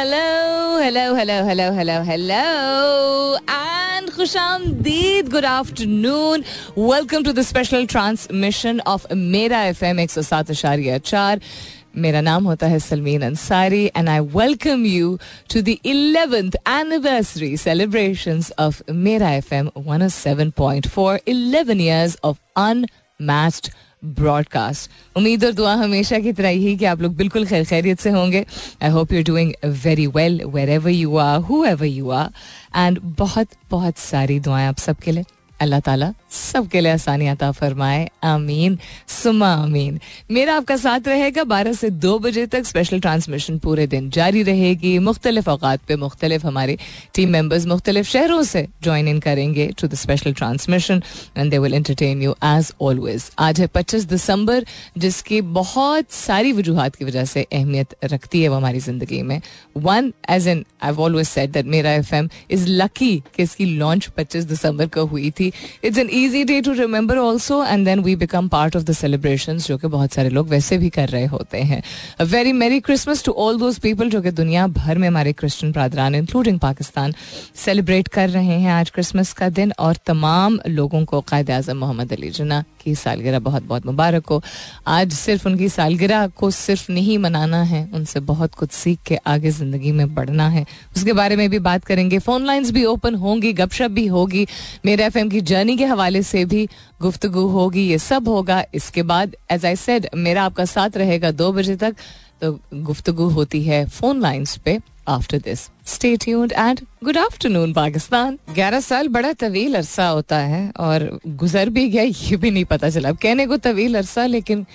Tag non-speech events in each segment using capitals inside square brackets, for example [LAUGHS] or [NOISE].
hello, hello, hello, hello, hello, hello, and Khushamdeed. Good afternoon. Welcome to the special transmission of Mera FM 107.4. मेरा नाम होता है Salmeen Ansari and I welcome you to the eleventh anniversary celebrations of Mera F M one seven point four eleven years of unmatched broadcast उम्मीद और दुआ हमेशा की तरह ही कि आप लोग बिल्कुल खैर खैरियत से होंगे। I hope you doing very well wherever you are whoever you are and बहुत बहुत सारी दुआएँ आप सबके लिए। अल्लाह ताला सबके लिए आसानी अता फरमाए, आमीन सुमा आमीन। मेरा आपका साथ रहेगा बारह से दो बजे तक स्पेशल ट्रांसमिशन पूरे दिन जारी रहेगी। मुख्तलिफ़ अवकात पे मुख्तलिफ़ हमारे टीम मेंबर्स मुख्तलिफ़ शहरों से ज्वाइन इन करेंगे to the special transmission and they will entertain you as always आज है पच्चीस दिसंबर, जिसकी बहुत सारी वजूहत की वजह से अहमियत रखती है वो हमारी ज़िंदगी में। One as an I always said that Mera F M is lucky कि इसकी लॉन्च पच्चीस दिसंबर को हुई थी। It's an easy day to remember also and then we become part of the celebration जो कि बहुत सारे लोग वैसे भी कर रहे होते हैं। Very merry Christmas to all those people जो कि दुनिया भर में हमारे क्रिश्चियन प्रादरान इंक्लूडिंग पाकिस्तान सेलिब्रेट कर रहे हैं आज क्रिसमस का दिन, और तमाम लोगों को कायद अजम मोहम्मद अली जना की सालगिरह बहुत बहुत मुबारक हो। आज सिर्फ़ उनकी सालगिरह को सिर्फ़ नहीं मनाना है, उनसे बहुत कुछ सीख के आगे ज़िंदगी में बढ़ना है। उसके बारे में भी बात करेंगे। फ़ोन लाइंस भी ओपन होंगी, गपशप भी होगी। मेरे एफएम की जर्नी के हवाले से भी गुफ्तगु होगी, ये सब होगा। इसके बाद एज आई सेड मेरा आपका साथ रहेगा दो बजे तक। गुफ्तगु होती है फ़ोन लाइंस पे after this stay tuned and good afternoon Pakistan ग्यारह साल बड़ा तवील अरसा होता है और गुजर भी गया, ये भी नहीं पता चला। कहने को तवील अरसा, लेकिन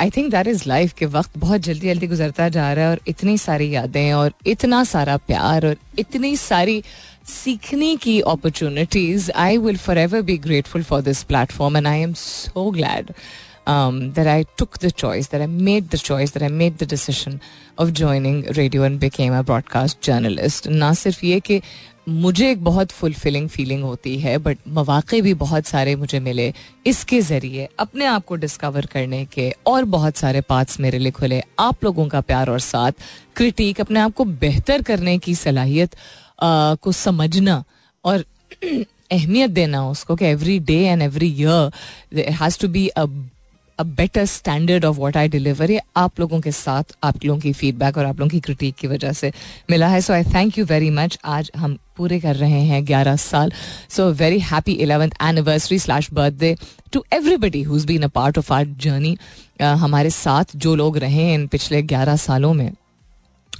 I think that is life के वक्त बहुत जल्दी जल्दी गुजरता जा रहा है और इतनी सारी यादें और इतना सारा प्यार और इतनी सारी सीखने की opportunities I will forever be grateful for this platform and I am so glad that I took the choice, that I made the choice, that I made the decision of joining radio and became a broadcast journalist. ना सिर्फ़ ये कि मुझे एक बहुत fulfilling feeling होती है but मौाक़े भी बहुत सारे मुझे मिले इसके ज़रिए अपने आप को डिस्कवर करने के और बहुत सारे पार्ट्स मेरे लिए खुले आप लोगों का प्यार और साथ क्रिटिक अपने आप को बेहतर करने की सलाहियत को समझना और [CLEARS THROAT] अहमियत देना उसको कि every day and every year has to be a a better standard of what I deliver ये आप लोगों के साथ, आप लोगों की फीडबैक और आप लोगों की क्रिटिक की वजह से मिला है। So I thank you very much आज हम पूरे कर रहे हैं ग्यारह साल। So very happy eleventh anniversary slash birthday to everybody who's been a part of our journey हमारे साथ जो लोग रहे हैं इन पिछले ग्यारह सालों में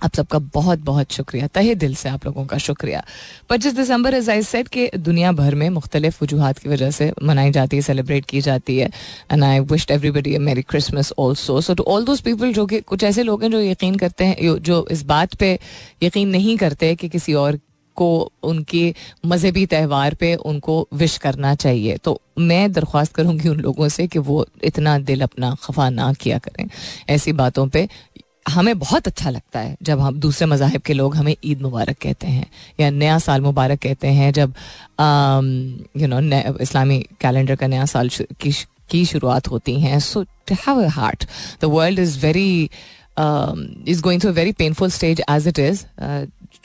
आप सबका बहुत बहुत शुक्रिया। तहे दिल से आप लोगों का शुक्रिया। पच्चीस दिसंबर एज आई सेट के दुनिया भर में मुख्तलिफ़ वजूहत की वजह से मनाई जाती है सेलिब्रेट की जाती है। And I wished everybody merry Christmas also so to all those people जो कि, कुछ ऐसे लोग हैं जो यकीन करते हैं जो इस बात पे यकीन नहीं करते कि किसी और को उनके मजहबी त्यौहार पे उनको विश करना चाहिए। तो मैं दरख्वास्त करूँगी उन लोगों से कि वो इतना दिल अपना खफा ना किया करें। ऐसी बातों पे हमें बहुत अच्छा लगता है जब हम, दूसरे मजाहब के लोग हमें ईद मुबारक कहते हैं या नया साल मुबारक कहते हैं जब यू नो इस्लामी कैलेंडर का नया साल की की शुरुआत होती हैं। So have a heart the world is very is going to very painful stage as it is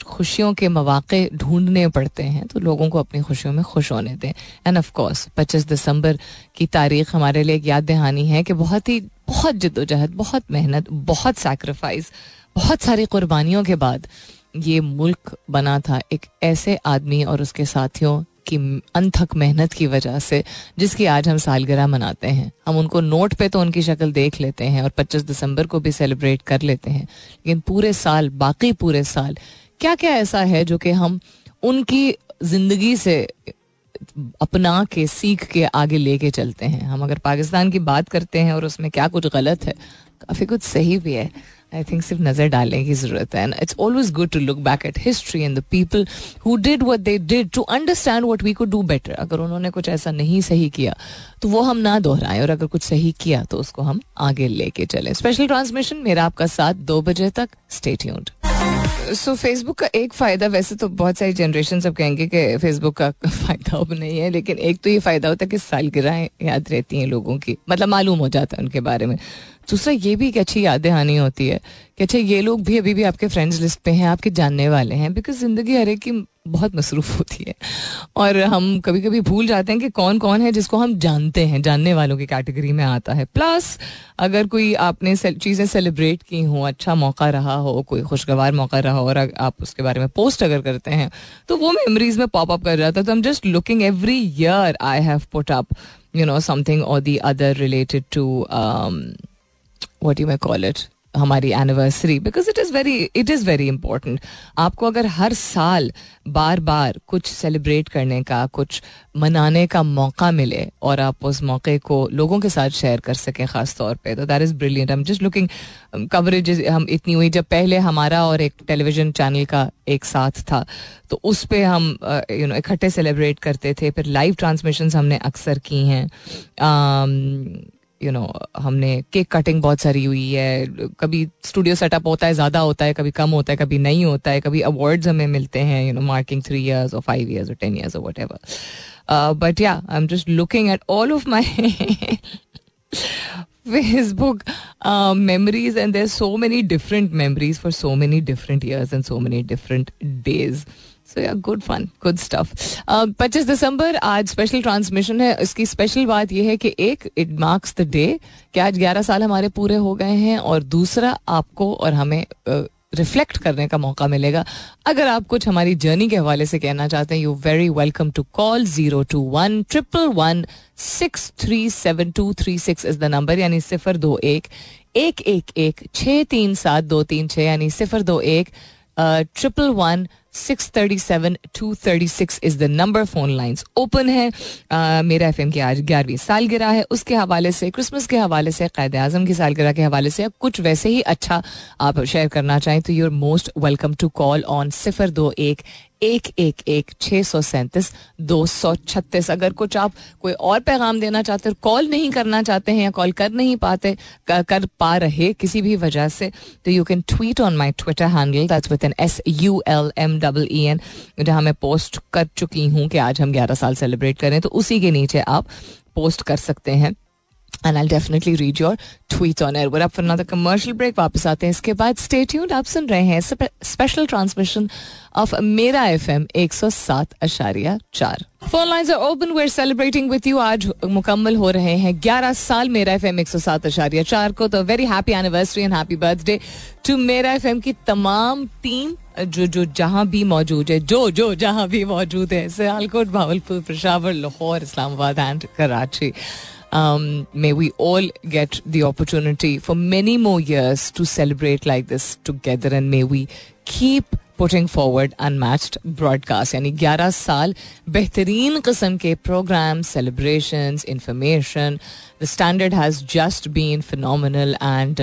खुशियों के मौाक़े ढूँढने पड़ते हैं तो लोगों को अपनी खुशियों में खुश होने दें। एंड ऑफ़ कोर्स पच्चीस दिसंबर की तारीख हमारे लिए एक याद दहानी है कि बहुत ही बहुत जद्दोजहद, बहुत मेहनत, बहुत सेक्रीफाइस बहुत सारी कुर्बानियों के बाद ये मुल्क बना था एक ऐसे आदमी और उसके साथियों की अनथक मेहनत की वजह से, जिसकी आज हम सालगिरह मनाते हैं। हम उनको नोट पे तो उनकी शक्ल देख लेते हैं और 25 दिसंबर को भी सेलिब्रेट कर लेते हैं। लेकिन पूरे साल, बाकी पूरे साल क्या क्या ऐसा है जो कि हम उनकी ज़िंदगी से अपना के, सीख के आगे लेके चलते हैं। हम अगर पाकिस्तान की बात करते हैं और उसमें क्या कुछ गलत है, काफ़ी कुछ सही भी है। आई थिंक सिर्फ़ नज़र डालने की ज़रूरत है। And it's always good to look back at history and the people who did what they did to understand what we could do better अगर उन्होंने कुछ ऐसा नहीं सही किया तो वो हम ना दोहराएँ। और अगर कुछ सही किया तो उसको हम आगे लेके चले। स्पेशल ट्रांसमिशन मेरा आपका साथ दो बजे तक। स्टेट्यूड सो फेसबुक का एक फ़ायदा वैसे तो बहुत सारी जनरेशन सब कहेंगे कि फेसबुक का [LAUGHS] फ़ायदा अब नहीं है, लेकिन एक तो ये फ़ायदा होता है कि सालगिरह याद रहती हैं लोगों की। मतलब मालूम हो जाता है उनके बारे में। दूसरा ये भी एक अच्छी याद दहानी होती है कि अच्छा ये लोग भी अभी भी आपके फ्रेंड्स लिस्ट पे हैं, आपके जानने वाले हैं बिकॉज़ ज़िंदगी हर एक की बहुत मसरूफ़ होती है। और हम कभी कभी भूल जाते हैं कि कौन कौन है जिसको हम जानते हैं, जानने वालों की कैटेगरी में आता है। प्लस अगर कोई आपने चीज़ें सेलिब्रेट की हों अच्छा मौका रहा हो, कोई खुशगवार मौका रहा हो, और आप उसके बारे में पोस्ट अगर करते हैं तो वो मेमोरीज में पॉप अप कर जाता है। तो हम just looking every year I have put up you know something और the other related to what you may call it हमारी anniversary because it is very it is very important आपको अगर हर साल बार बार कुछ सेलिब्रेट करने का, कुछ मनाने का मौका मिले, और आप उस मौके को लोगों के साथ शेयर कर सकें ख़ास तौर पे तो that is brilliant I am just looking coverage हम इतनी हुई जब पहले हमारा और एक टेलीविज़न चैनल का एक साथ था तो उस पर हम यू नो इकट्ठे सेलिब्रेट करते थे, फिर लाइव ट्रांसमिशन हमने अक्सर की हैं। यू नो हमने केक कटिंग बहुत सारी हुई है कभी स्टूडियो सेटअप होता है ज़्यादा होता है कभी कम होता है कभी नहीं होता है कभी अवार्ड्स हमें मिलते हैं you know marking three years और फाइव ईयर्स और टेन ईयर्स और whatever but yeah I am just looking at all of my uh, memories, and there's so many different memories for so many different years and so many different days. So yeah good fun good stuff पच्चीस दिसंबर आज special transmission है। इसकी special बात यह है कि एक it marks the day कि आज ग्यारह साल हमारे पूरे हो गए हैं और दूसरा आपको और हमें रिफ्लेक्ट uh, करने का मौका मिलेगा। अगर आप कुछ हमारी जर्नी के हवाले से कहना चाहते हैं you very welcome to call zero two one triple one six three seven two three six is the number यानी सिफर दो एक एक एक एक छः तीन सात दो तीन छः यानी सिफर दो एक triple one six thirty seven two thirty six is the number phone lines open है। uh, मेरा एफ़ की आज ग्यारहवीं सालगिरह है। उसके हवाले से क्रिसमस के हवाले से कैद आज़म की सालगिरह के हवाले से कुछ वैसे ही अच्छा आप शेयर करना चाहें तो your most welcome to call on सिफर दो एक एक एक एक छः सौ सैंतीस दो सौ छत्तीस। अगर कुछ आप कोई और पैगाम देना चाहते हो कॉल नहीं करना चाहते हैं या कॉल कर नहीं पाते कर पा रहे किसी भी वजह से तो you can tweet on my Twitter handle that's with N S U L M double E N, जहाँ मैं पोस्ट कर चुकी हूँ कि आज हम ग्यारह साल सेलिब्रेट करें तो उसी के नीचे आप पोस्ट कर सकते हैं। And I definitely read your tweet on air अब फॉर कमर्शियल ब्रेक वापस आते हैं इसके बाद स्टे ट्यून्ड आप सुन रहे हैं special transmission of Mera F M एक सौ सात अशारिया चार. Phone lines are open we're celebrating with you आज मुकम्मल हो रहे हैं ग्यारह साल मेरा एफ़ एम एक सौ सात अशारिया चार को. तो very happy anniversary and happy birthday to Mera F M की तमाम टीम जो जो, जहाँ भी मौजूद है, जो जो जहाँ भी मौजूद है. Sialkot, Bahawalpur, Peshawar, Lahore, Islamabad and Karachi. Um, may we all get the opportunity for many more years to celebrate like this together and may we keep putting forward unmatched broadcast यानी 11 साल बेहतरीन किस्म के programme celebration information the standard has just been final and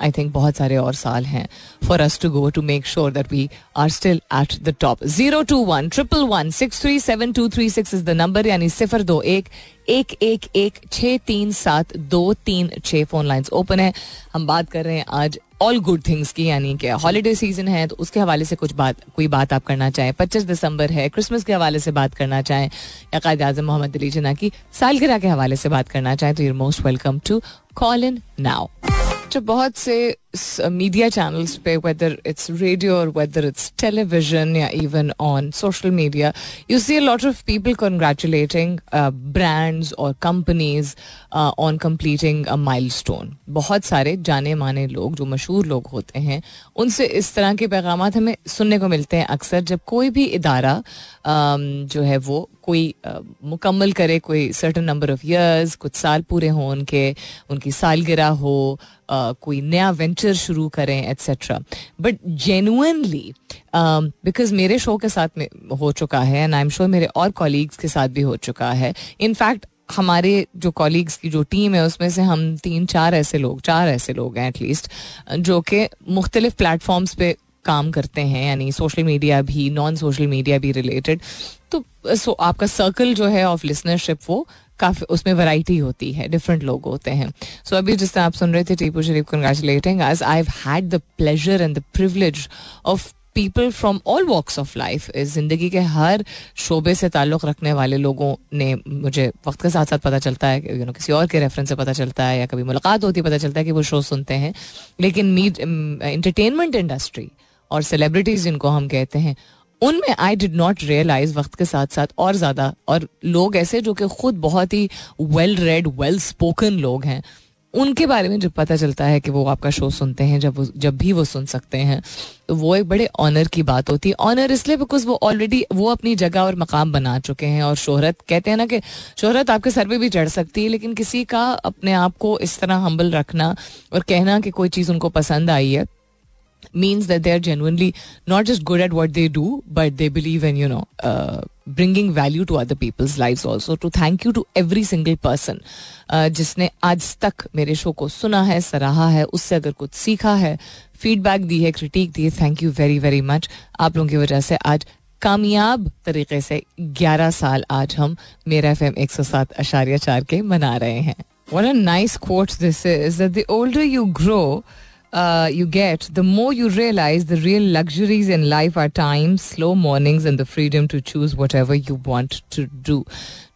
I think बहुत सारे और साल हैं for us to go to make sure that we are still at the top zero two one triple one six three seven two three six is the number यानी सिफर दो एक एक एक एक छः तीन, सात, दो, तीन छः फ़ोन लाइन्स ओपन है. हम बात कर रहे हैं आज ऑल गुड थिंग्स की, यानी कि हॉलीडे सीज़न है तो उसके हवाले से कुछ बात, कोई बात आप करना चाहें। पच्चीस दिसंबर है क्रिसमस के हवाले से बात करना चाहें, या कायद आज़म मोहम्मद अली जना की सालगिरह के हवाले से बात करना चाहें तो your most welcome to call in now जो बहुत से मीडिया चैनल्स पे वेदर इट्स रेडियो और वेदर इट्स टेलीविज़न या even on social media you see lot of people congratulating brands और companies on completing a milestone बहुत सारे जाने माने लोग जो मशहूर लोग होते हैं उनसे इस तरह के पैगाम हमें सुनने को मिलते हैं अक्सर जब कोई भी इदारा um, जो है वो कोई मुकम्मल करे कोई सर्टन नंबर ऑफ़ ईयर्स कुछ साल पूरे हों उनके, उनकी सालगिरह हो कोई नया वेंचर शुरू करें एट्सेट्रा बट जेनुअनली बिकॉज़ मेरे शो के साथ में हो चुका है एंड आई एम श्योर मेरे और कॉलीग्स के साथ भी हो चुका है इनफैक्ट हमारे जो कॉलीग्स की जो टीम है, उसमें से हम तीन, चार ऐसे लोग, चार ऐसे लोग हैं एटलीस्ट जो कि मुख्तलिफ़ प्लेटफॉर्म्स पे काम करते हैं, यानी सोशल मीडिया भी नॉन सोशल मीडिया भी रिलेटेड तो सो आपका सर्कल जो है ऑफ़ लिसनरशिप वो काफ़ी, उसमें वैरायटी होती है डिफरेंट लोग होते हैं। सो अभी जिस तरह आप सुन रहे थे, Tipu Sharif congratulating as I had the pleasure and the privilege of people from all walks of life ज़िंदगी के हर शोबे से ताल्लुक़ रखने वाले लोगों ने मुझे वक्त के साथ साथ पता चलता है यू नो किसी और के रेफरेंस से पता चलता है, या कभी मुलाकात होती है, पता चलता है कि वो शो सुनते हैं। लेकिन मीड इंटरटेनमेंट इंडस्ट्री और सेलिब्रिटीज़ जिनको हम कहते हैं, उनमें आई डिड नॉट रियलाइज़ वक्त के साथ साथ और ज़्यादा, और लोग ऐसे जो कि खुद बहुत ही वेल रेड वेल स्पोकन लोग हैं। उनके बारे में जब पता चलता है कि वो आपका शो सुनते हैं, जब जब भी वो सुन सकते हैं तो वो एक बड़े ऑनर की बात होती है। ऑनर इसलिए बिकॉज़ वो ऑलरेडी वो अपनी जगह और मकाम बना चुके हैं, और शोहरत, कहते हैं ना कि शोहरत आपके सर पे भी चढ़ सकती है, लेकिन किसी का अपने आप को इस तरह हम्बल रखना और कहना कि कोई चीज़ उनको पसंद आई है means that they are genuinely not just good at what they do, but they believe in, you know, uh, bringing value to other people's lives also. To thank you to every single person uh, जिसने आज तक मेरे show को सुना है सराहा है उससे अगर कुछ सीखा है फीडबैक दी है क्रिटिक दी है thank you very very much आप लोगों की वजह से आज कामयाब तरीके से 11 साल आज हम मेरा एफ़ एम एक सौ सात अशारिया चार के मना रहे हैं What a nice quote this is that the older you grow, uh, Uh, you get, the more you realize the real luxuries in life are time, slow mornings, and the freedom to choose whatever you want to do.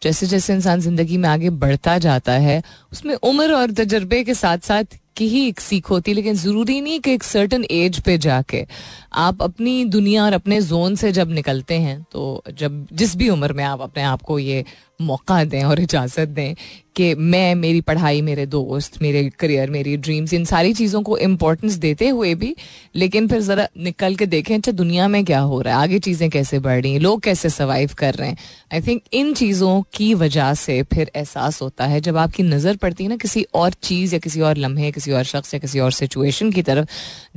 जैसे जैसे इंसान ज़िंदगी में आगे बढ़ता जाता है, उसमें उम्र और तजर्बे के साथ साथ की ही एक सीख होती है, लेकिन ज़रूरी नहीं कि एक सर्टन एज पे जाके आप अपनी दुनिया और अपने जोन से जब निकलते हैं तो जब जिस भी उम्र में आप अपने आप को ये मौका दें और इजाज़त दें कि मैं, मेरी पढ़ाई, मेरे दोस्त, मेरे करियर मेरी ड्रीम्स इन सारी चीज़ों को इम्पोर्टेंस देते हुए भी, लेकिन फिर ज़रा निकल के देखें अच्छा दुनिया में क्या हो रहा है? आगे चीज़ें कैसे बढ़ रही हैं? लोग कैसे सर्वाइव कर रहे हैं? आई थिंक इन चीज़ों की वजह से फिर एहसास होता है, जब आपकी नज़र पड़ती है ना किसी और चीज़ या किसी और लम्हे, किसी और शख्स या किसी और सिचुएशन की तरफ़,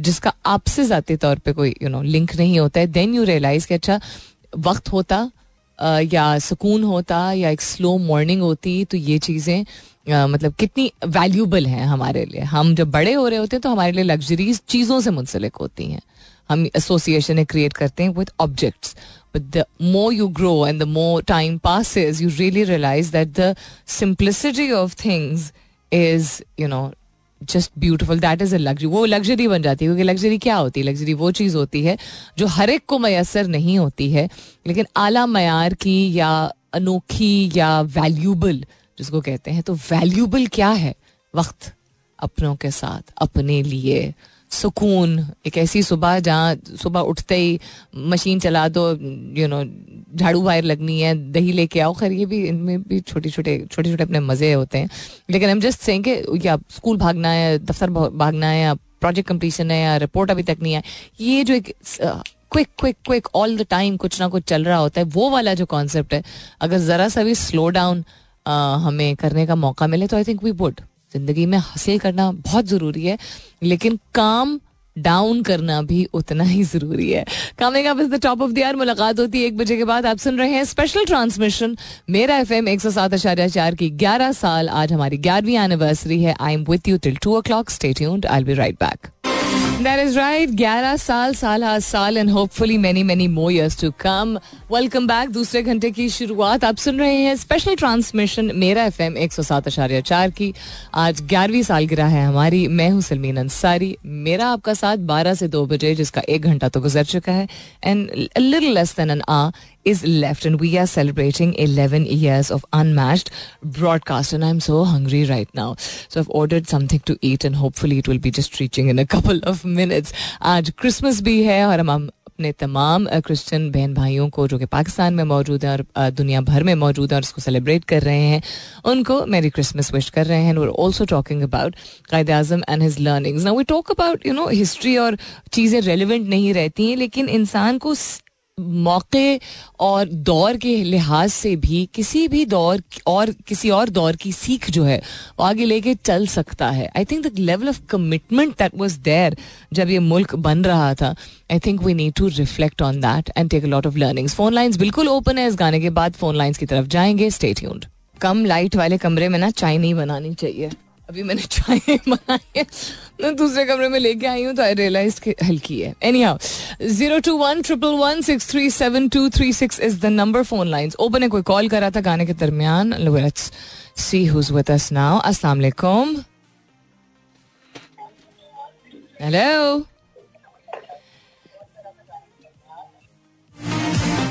जिसका आपसे ज़ाती तौर पर कोई यू नो लिंक नहीं होता है देन यू रियलाइज़ कि अच्छा वक्त होता या सुकून होता, या एक स्लो मॉर्निंग होती तो ये चीज़ें मतलब कितनी वैल्यूबल हैं हमारे लिए। हम जब बड़े हो रहे होते हैं तो हमारे लिए लग्जरीज चीज़ों से मुंसलिक होती हैं। हम एसोसिएशन क्रिएट करते हैं with objects but the more you grow and the more time passes you really realise that the simplicity of things is you know just beautiful that is a luxury वो luxury बन जाती है, क्योंकि luxury क्या होती है? Luxury वो चीज़ होती है जो हर एक को मैसर नहीं होती है, लेकिन आला मैार की या अनोखी या वैल्यूबल जिसको कहते हैं तो वैल्यूबल क्या है? वक्त, अपनों के साथ, अपने लिए। सुकून, एक ऐसी सुबह जहाँ सुबह उठते ही मशीन चला दो यू नो झाड़ू वायर लगनी है, दही लेके आओ, खैर ये भी, इनमें भी छोटे छोटे छोटे छोटे अपने मज़े होते हैं। लेकिन हम जस्ट सेंगे या स्कूल भागना है, दफ्तर भागना है, या प्रोजेक्ट कंप्लीशन है, या रिपोर्ट अभी तक नहीं है ये जो एक quick quick quick all the time कुछ ना कुछ चल रहा होता है, वो वाला जो कॉन्सेप्ट है, अगर ज़रा सा भी स्लो डाउन हमें करने का मौका मिले तो आई थिंक वी वुड ज़िंदगी में हासिल करना बहुत ज़रूरी है, लेकिन काम डाउन करना भी उतना ही ज़रूरी है। Coming up is the top of the hour मुलाकात होती है एक बजे के बाद। आप सुन रहे हैं special transmission Mera F M एक सौ सात आचार्य चार की ग्यारह साल, आज हमारी ग्यारहवीं एनिवर्सरी है। I am with you till two o'clock state I be right back That is right. 11 साल साल हर साल and hopefully many many more years to come welcome back दूसरे घंटे की शुरुआत आप सुन रहे हैं special transmission Mera F M एक सौ सात अशारिया चार की। आज ग्यारहवीं साल गिरा है हमारी। मैं हूँ सलमीन अंसारी। मेरा आपका साथ बारह से दो बजे, जिसका एक घंटा तो गुजर चुका है and little less than an hour is left, and we are celebrating 11 years of unmatched broadcast. And I'm so hungry right now. So I've ordered something to eat, and hopefully it will be just reaching in a [LAUGHS] couple of minutes. आज Christmas भी है और हम अपने तमाम Christian बहन भाइयों को जो कि पाकिस्तान में मौजूद हैं और दुनिया भर में मौजूद हैं और उसको सेलिब्रेट कर रहे हैं उनको मेरी क्रिसमस विश कर रहे हैं और also talking about Quaid Azam and his learnings now we talk about you know history और चीज़ें रेलिवेंट नहीं रहती हैं लेकिन इंसान को मौके और दौर के लिहाज से भी किसी भी दौर और किसी और दौर की सीख जो है, वो आगे लेके चल सकता है। I think the level of commitment that was there जब ये मुल्क बन रहा था I think we need to reflect on that and take lot of learnings phone lines बिल्कुल ओपन है। इस गाने के बाद फ़ोन लाइन्स की तरफ़ जाएँगे। स्टेट कम लाइट वाले कमरे में ना चाय नहीं बनानी चाहिए। अभी मैंने [LAUGHS] चाय बनाई मैं दूसरे कमरे में लेके आई हूँ तो आई रियलाइज़ कि हल्की है। Anyhow zero two one triple one six three seven two three six is the number phone line open ने कोई कॉल करा था गाने के दरमियान। See who's with us now अस्सलाम वालेकुम हेलो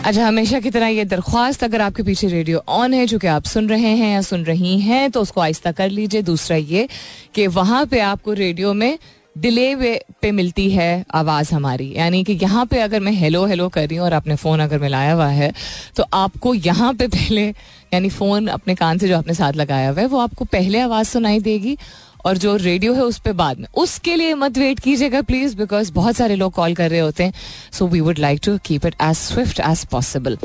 अच्छा हमेशा की तरह ये दरख्वास्त, अगर आपके पीछे रेडियो ऑन है जो कि आप सुन रहे हैं या सुन रही हैं तो उसको आहिस्ता कर लीजिए। दूसरा ये कि वहाँ पे आपको रेडियो में डिले वे पे मिलती है आवाज़ हमारी। यानी कि यहाँ पे अगर मैं हेलो हेलो कर रही हूँ और आपने फ़ोन अगर मिलाया हुआ है तो आपको यहाँ पे पहले, यानी फ़ोन अपने कान से जो आपने साथ लगाया हुआ है, वो आपको पहले आवाज़ सुनाई देगी। और जो रेडियो है उस पर बाद में। उसके लिए मत वेट कीजिएगा प्लीज़ बिकॉज़ बहुत सारे लोग कॉल कर रहे होते हैं। So we would like to keep it as swift as possible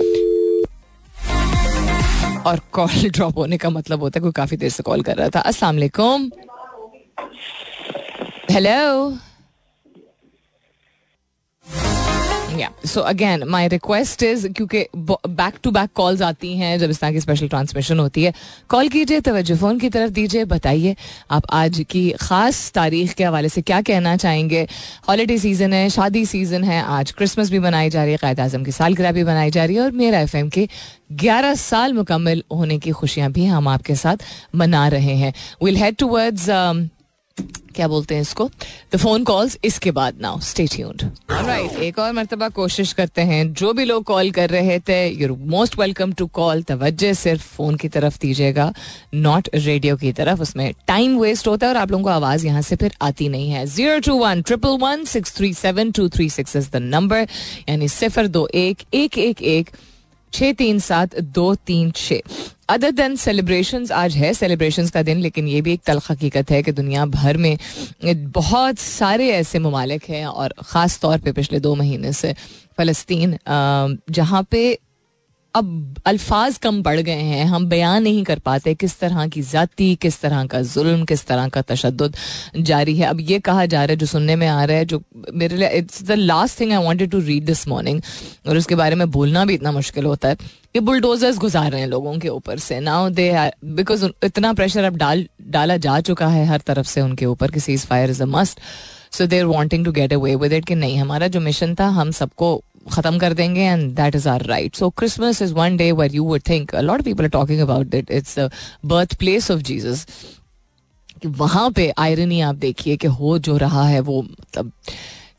और कॉल ड्रॉप [LAUGHS] होने का मतलब होता है, कोई काफ़ी देर से कॉल कर रहा था। अस्सलाम hello so again my request is क्योंकि बैक टू बैक कॉल्स आती हैं जब इस तरह की स्पेशल ट्रांसमिशन होती है। कॉल कीजिए, तवज्जो फ़ोन की तरफ़ दीजिए, बताइए आप आज की ख़ास तारीख के हवाले से क्या कहना चाहेंगे? हॉलीडे सीज़न है, शादी सीज़न है, आज क्रिसमस भी मनाई जा रही है कैद आज़म की सालगिरह भी मनाई जा रही है और मेरा एफ़ एम के ग्यारह साल मुकम्मल होने की खुशियाँ भी हम आपके साथ मना रहे हैं। विल हेड टू वर्ड्स क्या बोलते हैं इसको? द फ़ोन कॉल्स इसके बाद नाउ स्टे ट्यून्ड राइट एक और मरतबा कोशिश करते हैं। जो भी लोग कॉल कर रहे थे your most welcome to call तवज्जो सिर्फ़ फ़ोन की तरफ़ दीजिएगा नॉट रेडियो की तरफ़। उसमें टाइम वेस्ट होता है और आप लोगों को आवाज़ यहाँ से फिर आती नहीं है। Zero two one triple one six three seven two three six is the number यानी सिफर दो एक एक एक छः तीन सात दो तीन छः अदर देन सेलिब्रेशन आज है सेलिब्रेशन का दिन, लेकिन ये भी एक तलख हकीकत है कि दुनिया भर में बहुत सारे ऐसे ममालिक हैं और ख़ास तौर पर पिछले दो महीने से फ़लस्तीन जहाँ पे अब अल्फाज कम बढ़ गए हैं, हम बयान नहीं कर पाते किस तरह की जाति, किस तरह का जुल्म, किस तरह का तशद जारी है। अब ये कहा जा रहा है, जो सुनने में आ रहा है, जो मेरे लिए it's the last thing I wanted to read this morning और उसके बारे में बोलना भी इतना मुश्किल होता है कि बुलडोजर्स गुजार रहे हैं लोगों के ऊपर से। नाउ दे बिकॉज़ इतना प्रेशर अब डाल, डाला जा चुका है हर तरफ़ से उनके ऊपर कि cease fire is a must so they are wanting to get away with it कि नहीं, हमारा जो मिशन था, हम सबको खत्म कर देंगे and that is our right so Christmas is one day where you would think lot people are talking about that it's birth place of Jesus वहाँ पे आयरनी आप देखिए कि हो जो रहा है वो मतलब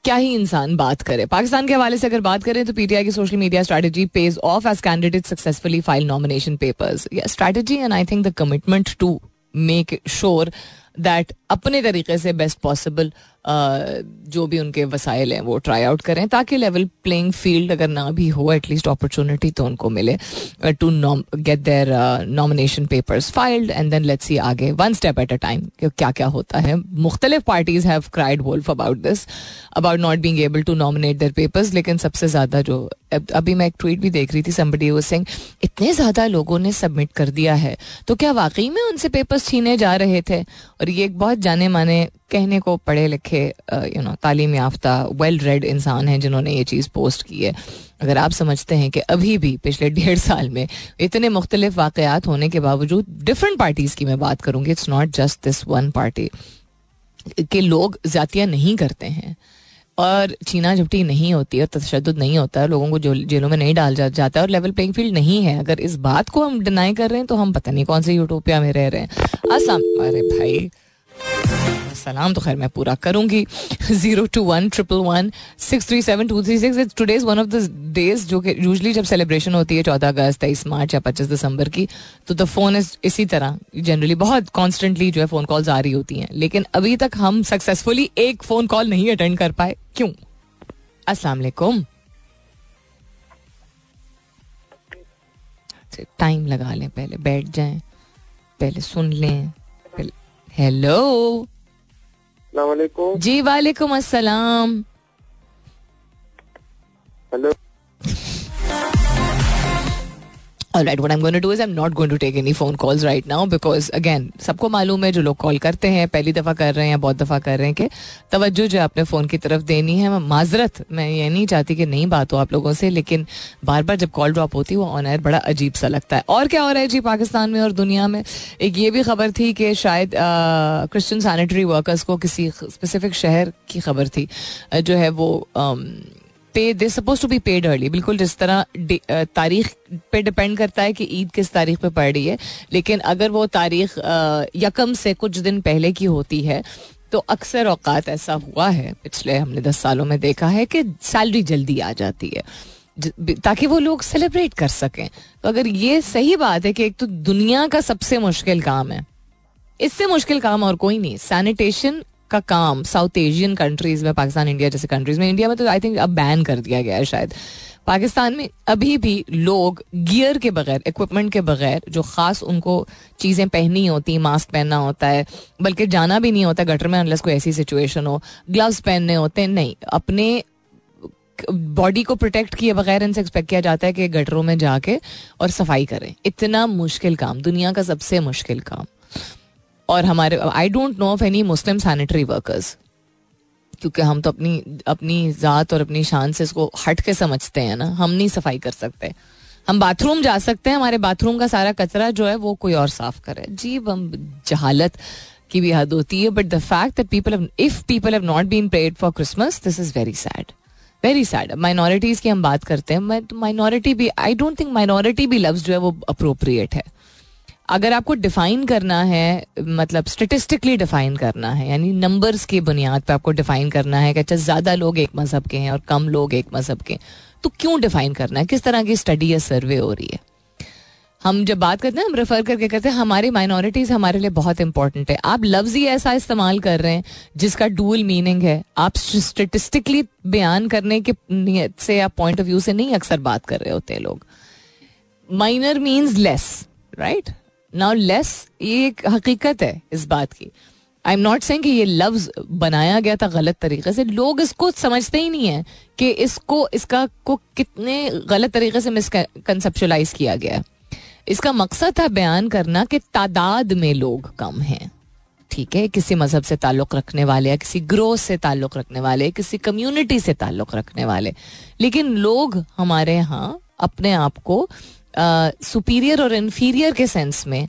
क्या ही इंसान बात करे। पाकिस्तान के हवाले से अगर बात करें तो पीटीआई की social media strategy page of as candidate successfully file nomination papers strategy and I think the commitment to make sure that अपने तरीके से बेस्ट पॉसिबल जो भी उनके वसाइल हैं, वो ट्राई आउट करें, ताकि लेवल प्लेइंग फ़ील्ड अगर ना भी हो एटलीस्ट अपॉर्चुनिटी तो उनको मिले to get their nomination papers filed and then let's see आगे one step at a time क्या क्या होता है। मुख्तलिफ़ parties have cried wolf about this about not being able to nominate their papers लेकिन सबसे ज़्यादा जो अभी मैं एक ट्वीट भी देख रही थी समबडी वो सिंह इतने ज़्यादा लोगों ने सबमिट कर दिया है तो क्या वाकई में उनसे पेपर्स छीने जा रहे थे? और ये एक बहुत जाने माने, कहने को पढ़े लिखे यू नो तालीम याफ्ता वेल रेड इंसान हैं जिन्होंने ये चीज़ पोस्ट की है। अगर आप समझते हैं कि अभी भी पिछले डेढ़ साल में इतने मुख्तलिफ़ वाकयात होने के बावजूद डिफरेंट पार्टीज़ की मैं बात करूँगी it's not just this one party के लोग ज़्यातियाँ नहीं करते हैं। और छीना झपटी नहीं होती और तशद नहीं होता लोगों को जेलों में नहीं डाल जा, जाता है और लेवल प्लेइंग फ़ील्ड नहीं है। अगर इस बात को हम डिनाई कर रहे हैं तो हम पता नहीं कौन से यूटोपिया में रह रहे हैं। असम अरे भाई। सलाम तो खैर मैं पूरा करूँगी। Zero two one triple one, six three seven two three six. It's today's one of the days जो कि यूजली जब सेलिब्रेशन होती है चौदह अगस्त, तेईस मार्च या पच्चीस दिसंबर की तो द फ़ोन इज़ इसी तरह। जनरली बहुत कॉन्स्टेंटली जो है फ़ोन कॉल्स आ रही होती हैं। लेकिन अभी तक हम सक्सेसफुली एक फ़ोन कॉल नहीं अटेंड कर पाए। क्यों? अस्सलाम वालेकुम। टाइम लगा लें, पहले बैठ जाएँ, पहले सुन लें हेलो जी वालेकुम अस्सलाम। Hello. All right, what I'm going to do is I'm not going to take any phone calls right now because again सबको मालूम है जो लोग कॉल करते हैं पहली दफ़ा कर रहे हैं या बहुत दफ़ा कर रहे हैं कि तवज्जो जो अपने फ़ोन की तरफ़ देनी है। माजरत मैं ये नहीं चाहती कि नहीं बात हो आप लोगों से लेकिन बार बार जब कॉल ड्रॉप होती है वो ऑन एयर बड़ा अजीब सा लगता है। और क्या हो रहा है जी पाकिस्तान में और दुनिया में? एक ये भी खबर थी कि शायद क्रिश्चन सैनिटरी वर्कर्स को किसी स्पेसिफिक शहर की खबर थी जो है वो pay they suppose to be paid early बिल्कुल जिस तरह तारीख पे डिपेंड करता है कि ईद किस तारीख पे पड़ रही है। लेकिन अगर वो तारीख यकम से कुछ दिन पहले की होती है तो अक्सर औकात ऐसा हुआ है, पिछले हमने दस सालों में देखा है कि सैलरी जल्दी आ जाती है। ताकि वो लोग सेलिब्रेट कर सकें। तो अगर ये सही बात है कि एक तो दुनिया का सबसे मुश्किल काम है। इससे मुश्किल काम और कोई नहीं। सैनिटेशन का काम साउथ एशियन कंट्रीज़ में, पाकिस्तान, इंडिया जैसे कंट्रीज़ में, इंडिया में तो आई थिंक अब बैन कर दिया गया है शायद। पाकिस्तान में अभी भी लोग गियर के बगैर इक्विपमेंट के बगैर जो खास उनको चीज़ें पहननी होती मास्क पहनना होता है, बल्कि जाना भी नहीं होता गटर में अनलेस कोई ऐसी सिचुएशन हो। ग्लव्स पहनने होते हैं, नहीं। अपने बॉडी को प्रोटेक्ट किए बगैर इनसे एक्सपेक्ट किया जाता है कि गटरों में जाके और सफ़ाई करें। इतना मुश्किल काम, दुनिया का सबसे मुश्किल काम। और हमारे I don't know of any Muslim sanitary workers क्योंकि हम तो अपनी अपनी ज़ात और अपनी शान से इसको हट के समझते हैं ना, हम नहीं सफ़ाई कर सकते। हम बाथरूम जा सकते हैं, हमारे बाथरूम का सारा कचरा जो है वो कोई और साफ़ करे। जी हम जहालत की भी हद होती है but the fact that people if people have not been prayed for Christmas this is very sad very sad minorities की हम बात करते हैं माइनॉरिटी भी आई डोंट थिंक माइनॉरिटी भी लफ्ज जो है वो अप्रोप्रिएट है। अगर आपको डिफाइन करना है मतलब स्टेटिस्टिकली डिफाइन करना है, यानी नंबर्स की बुनियाद पे आपको डिफाइन करना है कि अच्छा ज़्यादा लोग एक मज़हब के हैं और कम लोग एक मज़हब के तो क्यों डिफाइन करना है? किस तरह की स्टडी या सर्वे हो रही है? हम जब बात करते हैं, हम रेफर करके कहते हैं, हमारी माइनॉरिटीज हमारे लिए बहुत इंपॉर्टेंट है। आप लफ्ज ही ऐसा इस्तेमाल कर रहे हैं, जिसका डूल मीनिंग है। आप स्टेटिस्टिकली बयान करने के नियत से या पॉइंट ऑफ़ व्यू से नहीं अक्सर बात कर रहे होते लोग। Minor means less right now less ये एक हकीकत है इस बात की। आई एम नॉट सेइंग कि ये लफ्ज बनाया गया था गलत तरीके से। लोग इसको समझते ही नहीं है कि इसको, इसका को कितने गलत तरीके से मिसकंसेप्चुलाइज किया गया इसका मकसद था बयान करना कि तादाद में लोग कम हैं। ठीक है? किसी मज़हब से ताल्लुक रखने वाले या किसी ग्रोह से ताल्लुक रखने वाले, किसी कम्युनिटी से ताल्लुक रखने वाले। लेकिन लोग हमारे यहाँ अपने आप को सुपीरियर और इन्फीरियर के सेंस में,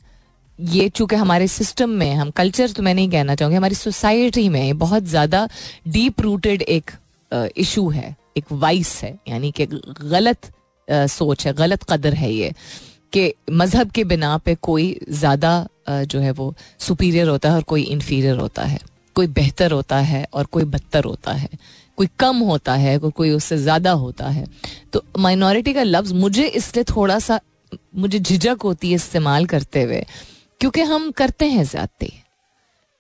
ये चूँकि हमारे सिस्टम में, हम कल्चर तो मैं नहीं कहना चाहूँगी, हमारी सोसाइटी में बहुत ज़्यादा डीप रूटेड एक इशू है, एक वाइस है, यानी कि गलत सोच है, गलत कदर है ये, कि मज़हब के बिना पे कोई ज़्यादा जो है वो सुपीरियर होता है और कोई इन्फीरियर होता है, कोई बेहतर होता है और कोई बदतर होता है। कोई कम होता है, कोई उससे ज़्यादा होता है। तो माइनॉरिटी का लफ्ज़ मुझे इसलिए थोड़ा सा मुझे झिझक होती है इस्तेमाल करते हुए, क्योंकि हम करते हैं ज़्यादा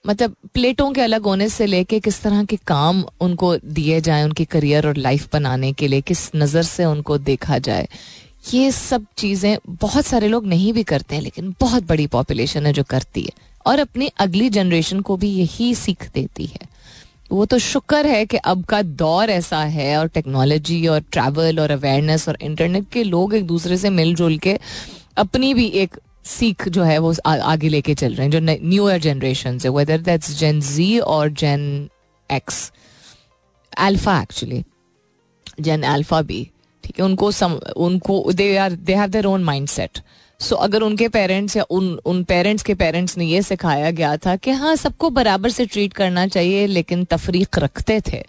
मतलब प्लेटों के अलग होने से लेके किस तरह के काम उनको दिए जाए, उनकी करियर और लाइफ बनाने के लिए, किस नज़र से उनको देखा जाए, ये सब चीज़ें बहुत सारे लोग नहीं भी करते हैं, लेकिन बहुत बड़ी पॉपुलेशन है जो करती है। और अपनी अगली जनरेशन को भी यही सीख देती है। वो तो शुक्र है कि अब का दौर ऐसा है और टेक्नोलॉजी और ट्रैवल और अवेयरनेस और इंटरनेट के लोग एक दूसरे से मिलजुल के अपनी भी एक सीख जो है वो आ, आगे लेके चल रहे हैं जो न्यूअर जनरेशन से वेदर दैट्स जेन जी और Gen X alpha actually Gen alpha भी ठीक है उनको सम, उनको they are they have their own mind set so अगर उनके पेरेंट्स या उन उन पेरेंट्स के पेरेंट्स ने ये सिखाया गया था कि हाँ सबको बराबर से ट्रीट करना चाहिए, लेकिन तफरीक रखते थे।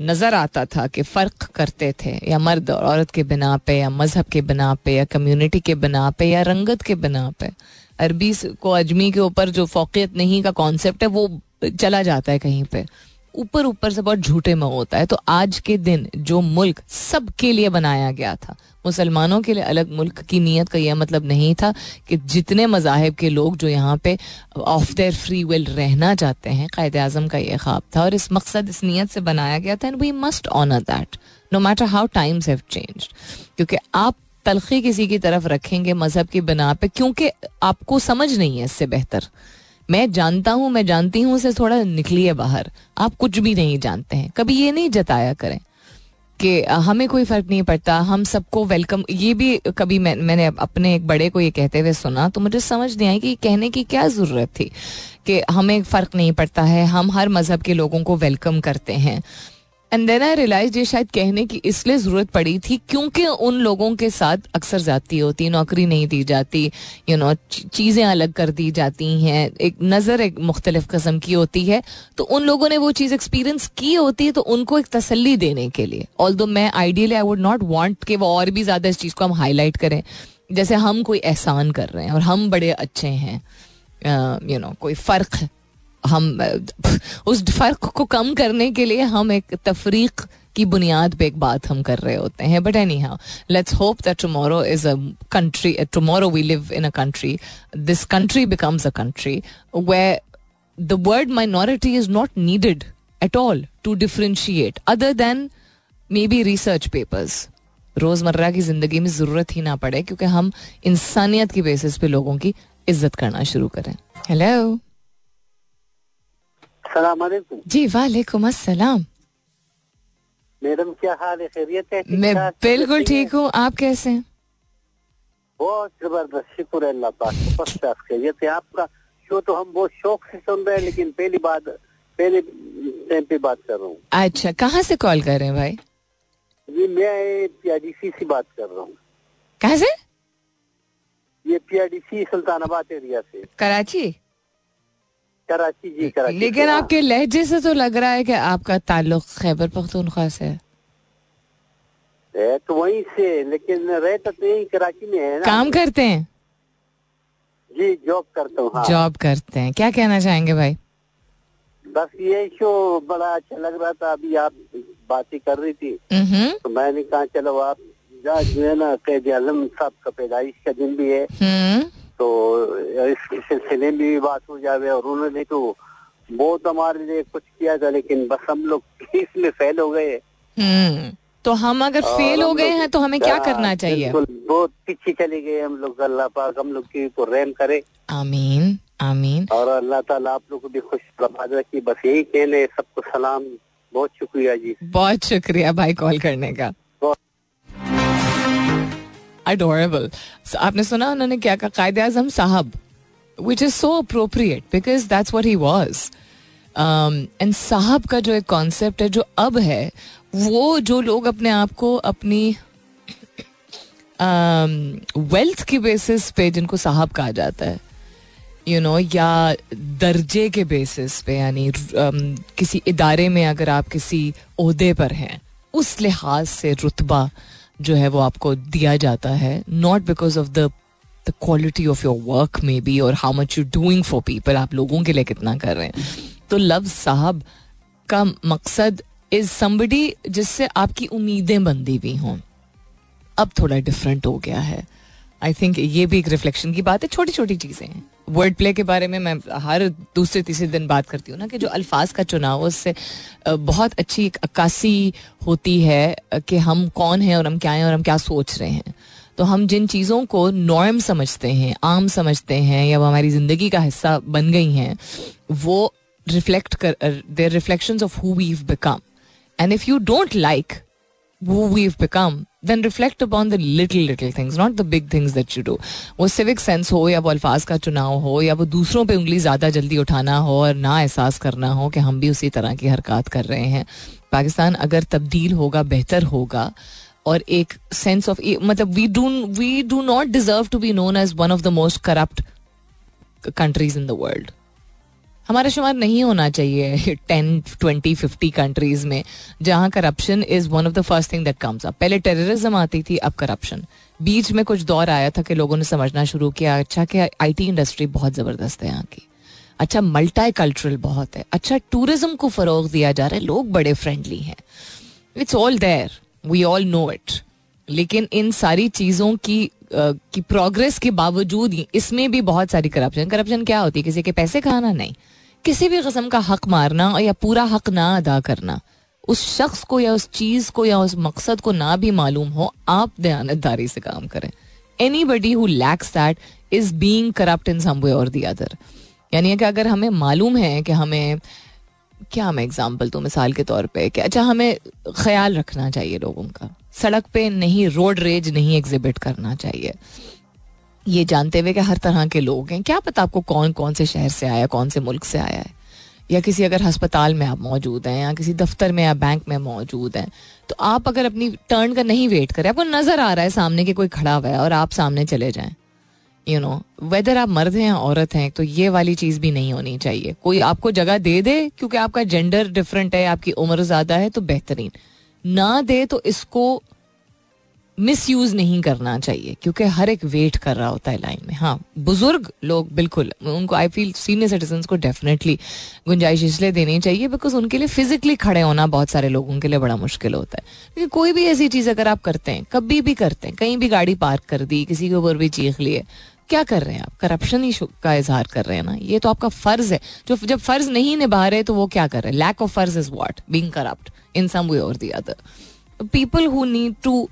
नज़र आता था कि फ़र्क करते थे, या मर्द और औरत के बिना पे, या मज़हब के बिना पे, या कम्युनिटी के बिना पे, या रंगत के बिना पे। अरबी को अजमी के ऊपर जो फोकियत नहीं का कॉन्सेप्ट है, वो चला जाता है कहीं पे। ऊपर ऊपर से बहुत झूठे में होता है। तो आज के दिन जो मुल्क सबके लिए बनाया गया था मुसलमानों के लिए अलग मुल्क की नीयत का यह मतलब नहीं था कि जितने मजाहब के लोग जो यहाँ pay off there free will रहना चाहते हैं, कायद अजम का यह ख्वाब था और इस मकसद, इस नीयत से बनाया गया था and we must honour that no matter how times have change क्योंकि आप तलखी किसी की तरफ़ रखेंगे मज़हब की बिना पे, क्योंकि आपको समझ नहीं है इससे बेहतर। मैं जानता हूँ, मैं जानती हूँ, उसे थोड़ा निकलिए बाहर। आप कुछ भी नहीं जानते हैं। कभी ये नहीं जताया करें। कि हमें कोई फ़र्क नहीं पड़ता हम सबको वेलकम ये भी कभी मैं, मैंने अपने एक बड़े को ये कहते हुए सुना तो मुझे समझ नहीं आई कि कहने की क्या ज़रूरत थी कि हमें फ़र्क नहीं पड़ता है हम हर मज़हब के लोगों को वेलकम करते हैं। एंड देन आई रियलाइज़ ये शायद कहने की इसलिए ज़रूरत पड़ी थी क्योंकि उन लोगों के साथ अक्सर जाती होती नौकरी नहीं दी जाती यू नो चीज़ें अलग कर दी जाती हैं एक नज़र एक मुख्तलिफ़ कस्म की होती है। तो उन लोगों ने वो चीज़ एक्सपीरियंस की होती है तो उनको एक तसली देने के लिए। ऑल दो मैं ideally I would not want कि वो और भी ज़्यादा इस चीज़ को हम हाईलाइट करें। जैसे हम कोई एहसान कर रहे हैं और हम बड़े अच्छे हैं you uh, know you know, कोई फ़र्क हम उस फ़र्क को कम करने के लिए हम एक तफरीक की बुनियाद पे एक बात हम कर रहे होते हैं। But anyhow let's hope that tomorrow is a country tomorrow we live in a country this country becomes a country where the word minority is not needed at all to differentiate other than maybe research papers रोज़मर्रा की ज़िंदगी में ज़रूरत ही ना पड़े, क्योंकि हम इंसानियत की बेसिस पे लोगों की इज़्ज़त करना शुरू करें। हेलो जी वालेकुम अस्सलाम। मैडम क्या हाल है? खैरियत है? मैं बिल्कुल ठीक हूँ? आप कैसे हैं? बहुत ज़बरदस्त शुक्र है अल्लाह पाक फ़र्स्ट क्लास खैरियत है आपका। शो तो हम बहुत शौक से सुन रहे हैं लेकिन पहली बात पहले टाइम पे बात कर रहा हूँ। अच्छा कहाँ से कॉल कर रहे हैं भाई? जी मैं पीआईडीसी से बात कर रहा हूँ। कहाँ से? ये पीआईडीसी सुल्तानाबाद एरिया से। कराची? कराची जी कराची लेकिन हाँ। आपके लहजे से तो लग रहा है कि आपका ताल्लुक खैबर पख्तूनख्वा से है। तो वहीं से लेकिन रहता तो यही कराची में है ना। काम करते हैं? जी जॉब करता हूँ हाँ। जॉब करते हैं। क्या कहना चाहेंगे भाई? बस ये शो बड़ा अच्छा लग रहा था। अभी आप बातें कर रही थी। तो मैंने कहा चलो आप जो है ना कैद आलम साहब का पैदाइश का दिन भी है। हम्म। तो इस सिलसिले में भी बात हो जावे और उन्होंने तो बहुत हमारे लिए कुछ किया था लेकिन बस हम लोग इसमें फेल हो गए। हम्म तो हम अगर फेल हो गए हैं तो हमें क्या हाँ, करना चाहिए? बहुत पीछे चले गए हम लोग अल्लाह पाक हम लोग की को रहम करे। आमीन आमीन। और अल्लाह ताला आप लोग को भी खुश बर्बाद रखी। बस यही कहने सबको सलाम बहुत शुक्रिया जी। बहुत शुक्रिया भाई कॉल करने का। अडोरेबल आपने सुना उन्होंने क्या कहा? कायदे आज़म साहब which is so appropriate because that's what he was and साहब का जो एक कॉन्सेप्ट है जो अब है वो जो लोग अपने आप को अपनी वेल्थ की बेसिस पे जिनको साहब कहा जाता है यू नो या दर्जे के बेसिस पे यानी um, किसी इदारे में अगर आप किसी ओहदे पर हैं उस लिहाज से रुतबा जो है वो आपको दिया जाता है not because of the the quality of your work maybe और how much you doing for people आप लोगों के लिए कितना कर रहे हैं। तो लव साहब का मकसद इज़ समबडी जिससे आपकी उम्मीदें बंधी हुई हों। अब थोड़ा डिफरेंट हो गया है। आई थिंक ये भी एक रिफ्लेक्शन की बात है छोटी छोटी चीज़ें हैं। वर्ड प्ले के बारे में मैं हर दूसरे, तीसरे दिन बात करती हूँ ना कि जो अल्फाज का चुनाव उससे बहुत अच्छी एक अक्कासी होती है कि हम कौन हैं और हम क्या हैं और हम क्या सोच रहे हैं। तो हम जिन चीज़ों को नॉर्म समझते हैं, आम समझते हैं या वो हमारी ज़िंदगी का हिस्सा बन गई हैं, वो रिफ्लेक्ट कर their reflection of who we've become and if you don't like who we've become, then reflect upon the little, little things, not the big things that you do. वो civic sense हो या वो अल्फाज का चुनाव हो या वो दूसरों पे उंगली ज़्यादा जल्दी उठाना हो और ना एहसास करना हो कि हम भी उसी तरह की हरकत कर रहे हैं। पाकिस्तान अगर तब्दील होगा बेहतर होगा और एक सेंस ऑफ़ मतलब we do we do not deserve to be known as one of the most corrupt countries in the world हमारा शुमार नहीं होना चाहिए टेन ट्वेंटी फिफ्टी कंट्रीज़ में, जहाँ corruption is one of the first thing that comes up पहले terrorism आती थी, अब करप्शन बीच में कुछ दौर आया था कि लोगों ने समझना शुरू किया अच्छा कि आईटी इंडस्ट्री बहुत ज़बरदस्त है यहाँ की. अच्छा मल्टी कल्चरल बहुत है. अच्छा टूरिज़्म को फरोग दिया जा रहा है, लोग बड़े फ्रेंडली हैं. It's all there we all know it लेकिन इन सारी चीज़ों की की प्रोग्रेस के बावजूद इसमें भी बहुत सारी करप्शन करप्शन क्या होती है? किसी के पैसे खाना? नहीं. किसी भी कस्म का हक मारना और या पूरा हक ना अदा करना, उस शख्स को या उस चीज़ को या उस मकसद को ना भी मालूम हो, आप दयानतदारी से काम करें। Anybody who lacks that is being corrupt in some or the other यानी कि अगर हमें मालूम है कि हमें, क्या मैं एग्ज़ाम्पल तो मिसाल के तौर पे, कि अच्छा हमें ख्याल रखना चाहिए लोगों का। सड़क पे नहीं रोड रेज नहीं एग्जिबिट करना चाहिए। ये जानते हुए कि हर तरह के लोग हैं। क्या पता आपको कौन कौन से शहर से आया, कौन से मुल्क से आया है? या किसी अगर अस्पताल में आप मौजूद हैं, या किसी दफ्तर में या बैंक में मौजूद हैं तो आप अगर अपनी टर्न का नहीं वेट करें आपको नज़र आ रहा है सामने के कोई खड़ा हुआ है और आप सामने चले जाएँ। यू नो वेदर आप मर्द हैं औरत हैं तो ये वाली चीज़ भी नहीं होनी चाहिए। कोई आपको जगह दे दे, क्योंकि आपका जेंडर डिफरेंट है, आपकी उम्र ज़्यादा है तो बेहतरीन। ना दे तो इसको मिस यूज़ नहीं करना चाहिए, क्योंकि हर एक वेट कर रहा होता है लाइन में। हाँ बुज़ुर्ग लोग, बिल्कुल, उनको आई फील सीनियर सिटीजन को डेफिनेटली गुंजाइश इसलिए देनी चाहिए बिकॉज़ उनके लिए फिजिकली खड़े होना बहुत सारे लोगों के लिए बड़ा मुश्किल होता है। लेकिन कोई भी ऐसी चीज़ अगर आप करते हैं, कभी भी करते हैं, कहीं भी गाड़ी पार्क कर दी, किसी के ऊपर भी चीख लिए, क्या कर रहे हैं आप? करप्शन ही का इजहार कर रहे हैं ना? ये तो आपका फ़र्ज़ है। जो जब फ़र्ज़ नहीं निभा रहे तो वो क्या कर रहे हैं? लैक ऑफ़ फ़र्ज़ is what being corrupt in some way or the other people who need to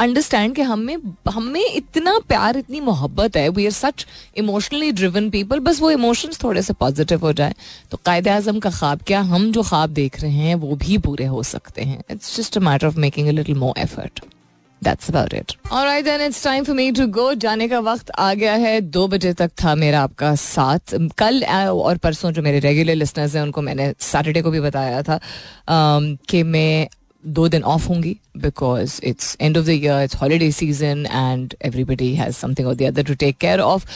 understand कि हमें हमें इतना प्यार इतनी मोहब्बत है। We are such emotionally driven people बस वो इमोशंस थोड़े से पॉजिटिव हो जाए। तो कायद आज़म का ख्वाब क्या? हम जो ख्वाब देख रहे हैं वो भी पूरे हो सकते हैं। It's just a matter of making a little more effort That's about it. All right, then it's time for me to go. जाने का वक्त आ गया है। दो बजे तक था मेरा आपका साथ। कल और परसों जो मेरे रेगुलर लिसनर्स हैं उनको मैंने सैटरडे को भी बताया था कि मैं दो दिन ऑफ़ होंगी because it's end of the year it's holiday season and everybody has something or the other to take care of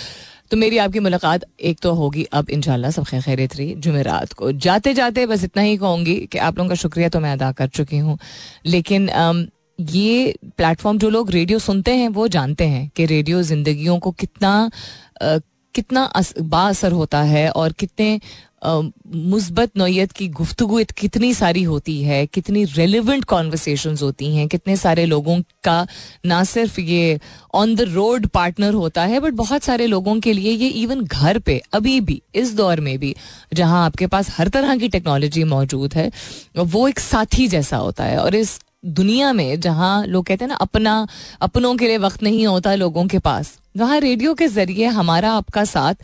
तो मेरी आपकी मुलाकात एक तो होगी अब इंशाल्लाह सब खैर खैरियत रही जुमेरात को। जाते जाते बस इतना ही कहूँगी कि आप लोगों का शुक्रिया तो मैं अदा कर चुकी हूँ। लेकिन um, ये प्लेटफॉर्म जो लोग रेडियो सुनते हैं वो जानते हैं कि रेडियो जिंदगियों को कितना uh, कितना बासर होता है और कितने मुस्बत नोयत की गुफ्तु कितनी सारी होती है कितनी रेलिवेंट कॉन्वर्सेशन होती हैं कितने सारे लोगों का ना सिर्फ़ ये ऑन द रोड पार्टनर होता है बट बहुत सारे लोगों के लिए ये इवन घर पे अभी भी इस दौर में भी जहाँ आपके पास हर तरह की टेक्नोलॉजी मौजूद है वो एक साथी जैसा होता है। और इस दुनिया में जहाँ लोग कहते हैं ना अपना अपनों के लिए वक्त नहीं होता लोगों के पास वहाँ रेडियो के ज़रिए हमारा आपका साथ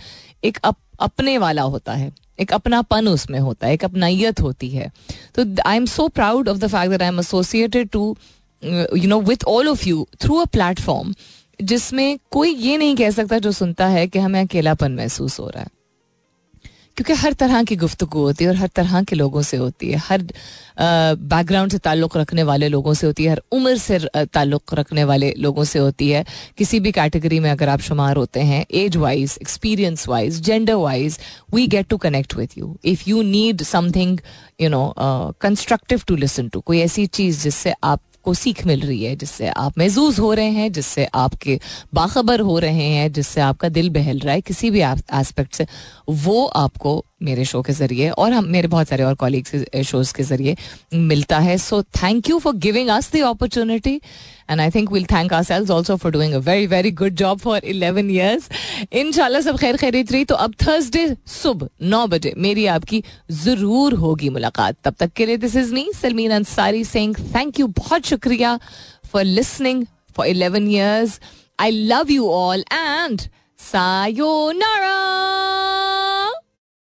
एक अप, अपने वाला होता है। एक अपनापन उसमें होता है, एक अपनाइत होती है। तो I am so proud of the fact that I am associated to you know with all of you through a platform जिसमें कोई ये नहीं कह सकता जो सुनता है कि हमें अकेलापन महसूस हो रहा है। क्योंकि हर तरह की गुफ्तु होती है और हर तरह के लोगों से होती है। हर बैकग्राउंड से ताल्लुक़ रखने वाले लोगों से होती है। हर उम्र से ताल्लुक़ रखने वाले लोगों से होती है। किसी भी कैटेगरी में अगर आप शुमार होते हैं age wise experience wise gender wise we get to connect with you if you need something you know constructive to listen to कोई ऐसी चीज़ जिससे आप को सीख मिल रही है, जिससे आप महजूज हो रहे हैं, जिससे आपके बाखबर हो रहे हैं, जिससे आपका दिल बहल रहा है, किसी भी एस्पेक्ट से, वो आपको मेरे शो के ज़रिए और हम, मेरे बहुत सारे और कॉलीग्स शोज़ के ज़रिए मिलता है। So thank you for giving us the opportunity and I think will thank ourselves also for doing a very very good job for eleven years इनशाला सब खैर खैरित रही तो अब थर्सडे सुबह नौ बजे मेरी आपकी ज़रूर होगी मुलाकात। तब तक के लिए this is me Salmeen Ansari Singh thank you बहुत शुक्रिया for listening for eleven years I love you all and sayonara